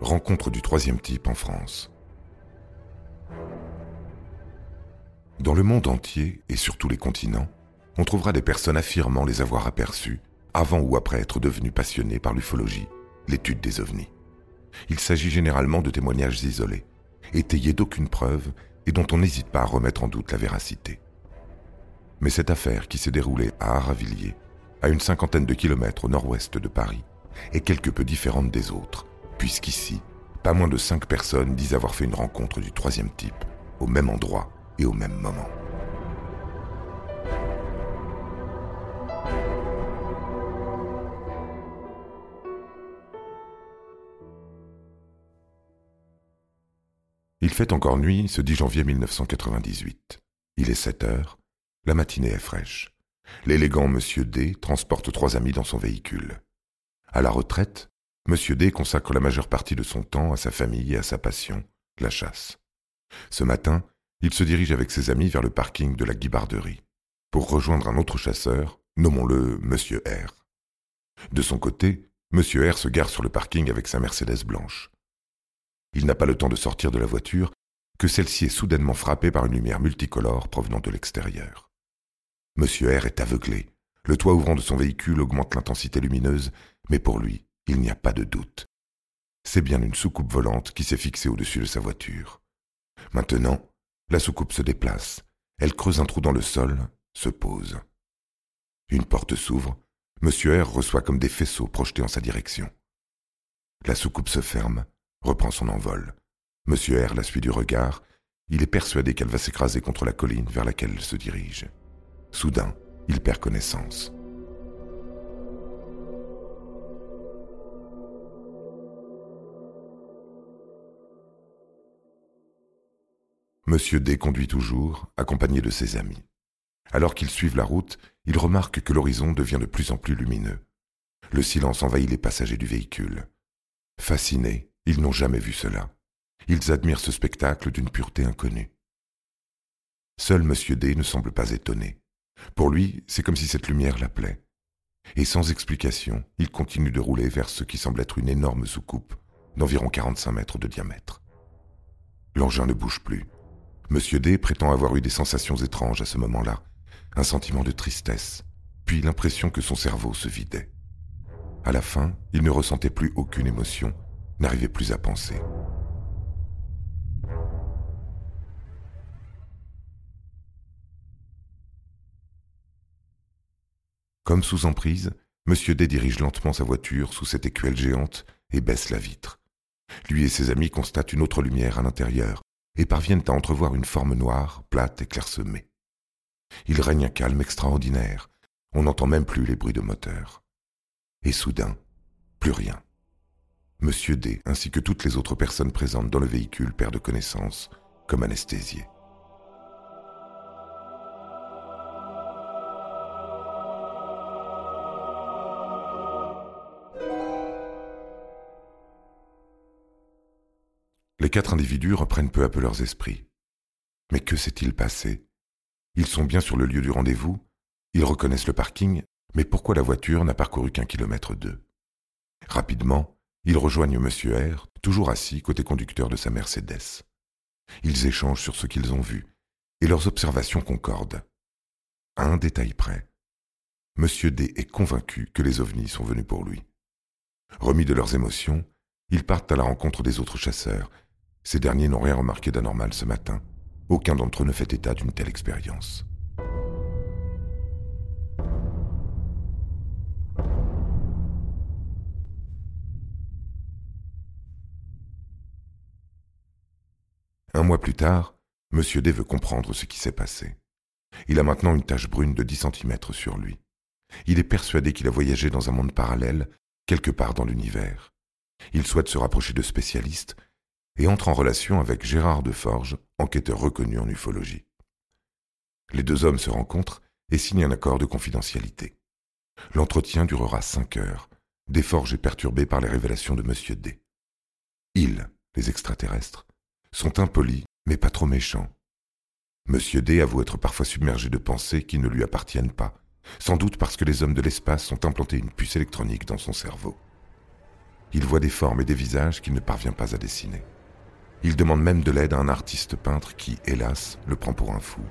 Rencontre du troisième type en France. Dans le monde entier et sur tous les continents, on trouvera des personnes affirmant les avoir aperçus avant ou après être devenus passionnés par l'ufologie, l'étude des ovnis. Il s'agit généralement de témoignages isolés, étayés d'aucune preuve et dont on n'hésite pas à remettre en doute la véracité. Mais cette affaire qui s'est déroulée à Aravilliers, à une cinquantaine de kilomètres au nord-ouest de Paris, est quelque peu différente des autres puisqu'ici, pas moins de cinq personnes disent avoir fait une rencontre du troisième type, au même endroit et au même moment. Il fait encore nuit ce 10 janvier 1998. Il est 7 heures, la matinée est fraîche. L'élégant Monsieur D transporte trois amis dans son véhicule. À la retraite, Monsieur D consacre la majeure partie de son temps à sa famille et à sa passion, la chasse. Ce matin, il se dirige avec ses amis vers le parking de la guibarderie, pour rejoindre un autre chasseur, nommons-le Monsieur R. De son côté, Monsieur R se gare sur le parking avec sa Mercedes blanche. Il n'a pas le temps de sortir de la voiture que celle-ci est soudainement frappée par une lumière multicolore provenant de l'extérieur. Monsieur R est aveuglé. Le toit ouvrant de son véhicule augmente l'intensité lumineuse, mais pour lui, il n'y a pas de doute. C'est bien une soucoupe volante qui s'est fixée au-dessus de sa voiture. Maintenant, la soucoupe se déplace. Elle creuse un trou dans le sol, se pose. Une porte s'ouvre. Monsieur R reçoit comme des faisceaux projetés en sa direction. La soucoupe se ferme, reprend son envol. Monsieur R la suit du regard. Il est persuadé qu'elle va s'écraser contre la colline vers laquelle elle se dirige. Soudain, il perd connaissance. Monsieur D conduit toujours, accompagné de ses amis. Alors qu'ils suivent la route, ils remarquent que l'horizon devient de plus en plus lumineux. Le silence envahit les passagers du véhicule. Fascinés, ils n'ont jamais vu cela. Ils admirent ce spectacle d'une pureté inconnue. Seul Monsieur D ne semble pas étonné. Pour lui, c'est comme si cette lumière l'appelait. Et sans explication, il continue de rouler vers ce qui semble être une énorme soucoupe d'environ 45 mètres de diamètre. L'engin ne bouge plus, Monsieur D prétend avoir eu des sensations étranges à ce moment-là, un sentiment de tristesse, puis l'impression que son cerveau se vidait. À la fin, il ne ressentait plus aucune émotion, n'arrivait plus à penser. Comme sous emprise, Monsieur D dirige lentement sa voiture sous cette écuelle géante et baisse la vitre. Lui et ses amis constatent une autre lumière à l'intérieur, et parviennent à entrevoir une forme noire, plate et clairsemée. Il règne un calme extraordinaire, on n'entend même plus les bruits de moteur. Et soudain, plus rien. Monsieur D, ainsi que toutes les autres personnes présentes dans le véhicule, perdent connaissance, comme anesthésiés. Les quatre individus reprennent peu à peu leurs esprits. Mais que s'est-il passé? Ils sont bien sur le lieu du rendez-vous, ils reconnaissent le parking, mais pourquoi la voiture n'a parcouru qu'un kilomètre d'eux? Rapidement, ils rejoignent M. R, toujours assis côté conducteur de sa Mercedes. Ils échangent sur ce qu'ils ont vu, et leurs observations concordent. À un détail près, M. D est convaincu que les ovnis sont venus pour lui. Remis de leurs émotions, ils partent à la rencontre des autres chasseurs ces derniers n'ont rien remarqué d'anormal ce matin. Aucun d'entre eux ne fait état d'une telle expérience. Un mois plus tard, Monsieur D veut comprendre ce qui s'est passé. Il a maintenant une tache brune de 10 cm sur lui. Il est persuadé qu'il a voyagé dans un monde parallèle, quelque part dans l'univers. Il souhaite se rapprocher de spécialistes et entre en relation avec Gérard Deforge, enquêteur reconnu en ufologie. Les deux hommes se rencontrent et signent un accord de confidentialité. L'entretien durera cinq heures. Desforges est perturbé par les révélations de M. D. Ils, les extraterrestres, sont impolis, mais pas trop méchants. M. D avoue être parfois submergé de pensées qui ne lui appartiennent pas, sans doute parce que les hommes de l'espace ont implanté une puce électronique dans son cerveau. Il voit des formes et des visages qu'il ne parvient pas à dessiner. Il demande même de l'aide à un artiste peintre qui, hélas, le prend pour un fou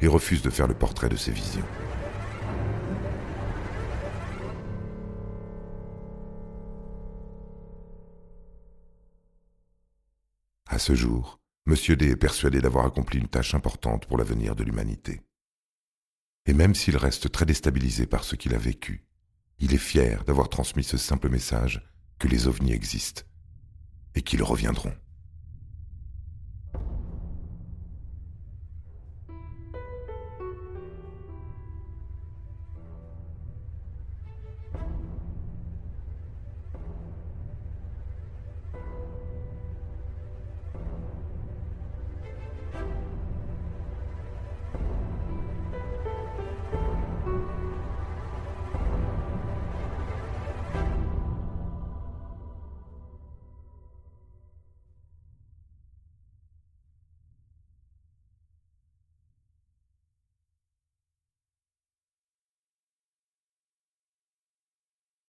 et refuse de faire le portrait de ses visions. À ce jour, M. D est persuadé d'avoir accompli une tâche importante pour l'avenir de l'humanité. Et même s'il reste très déstabilisé par ce qu'il a vécu, il est fier d'avoir transmis ce simple message que les ovnis existent et qu'ils reviendront.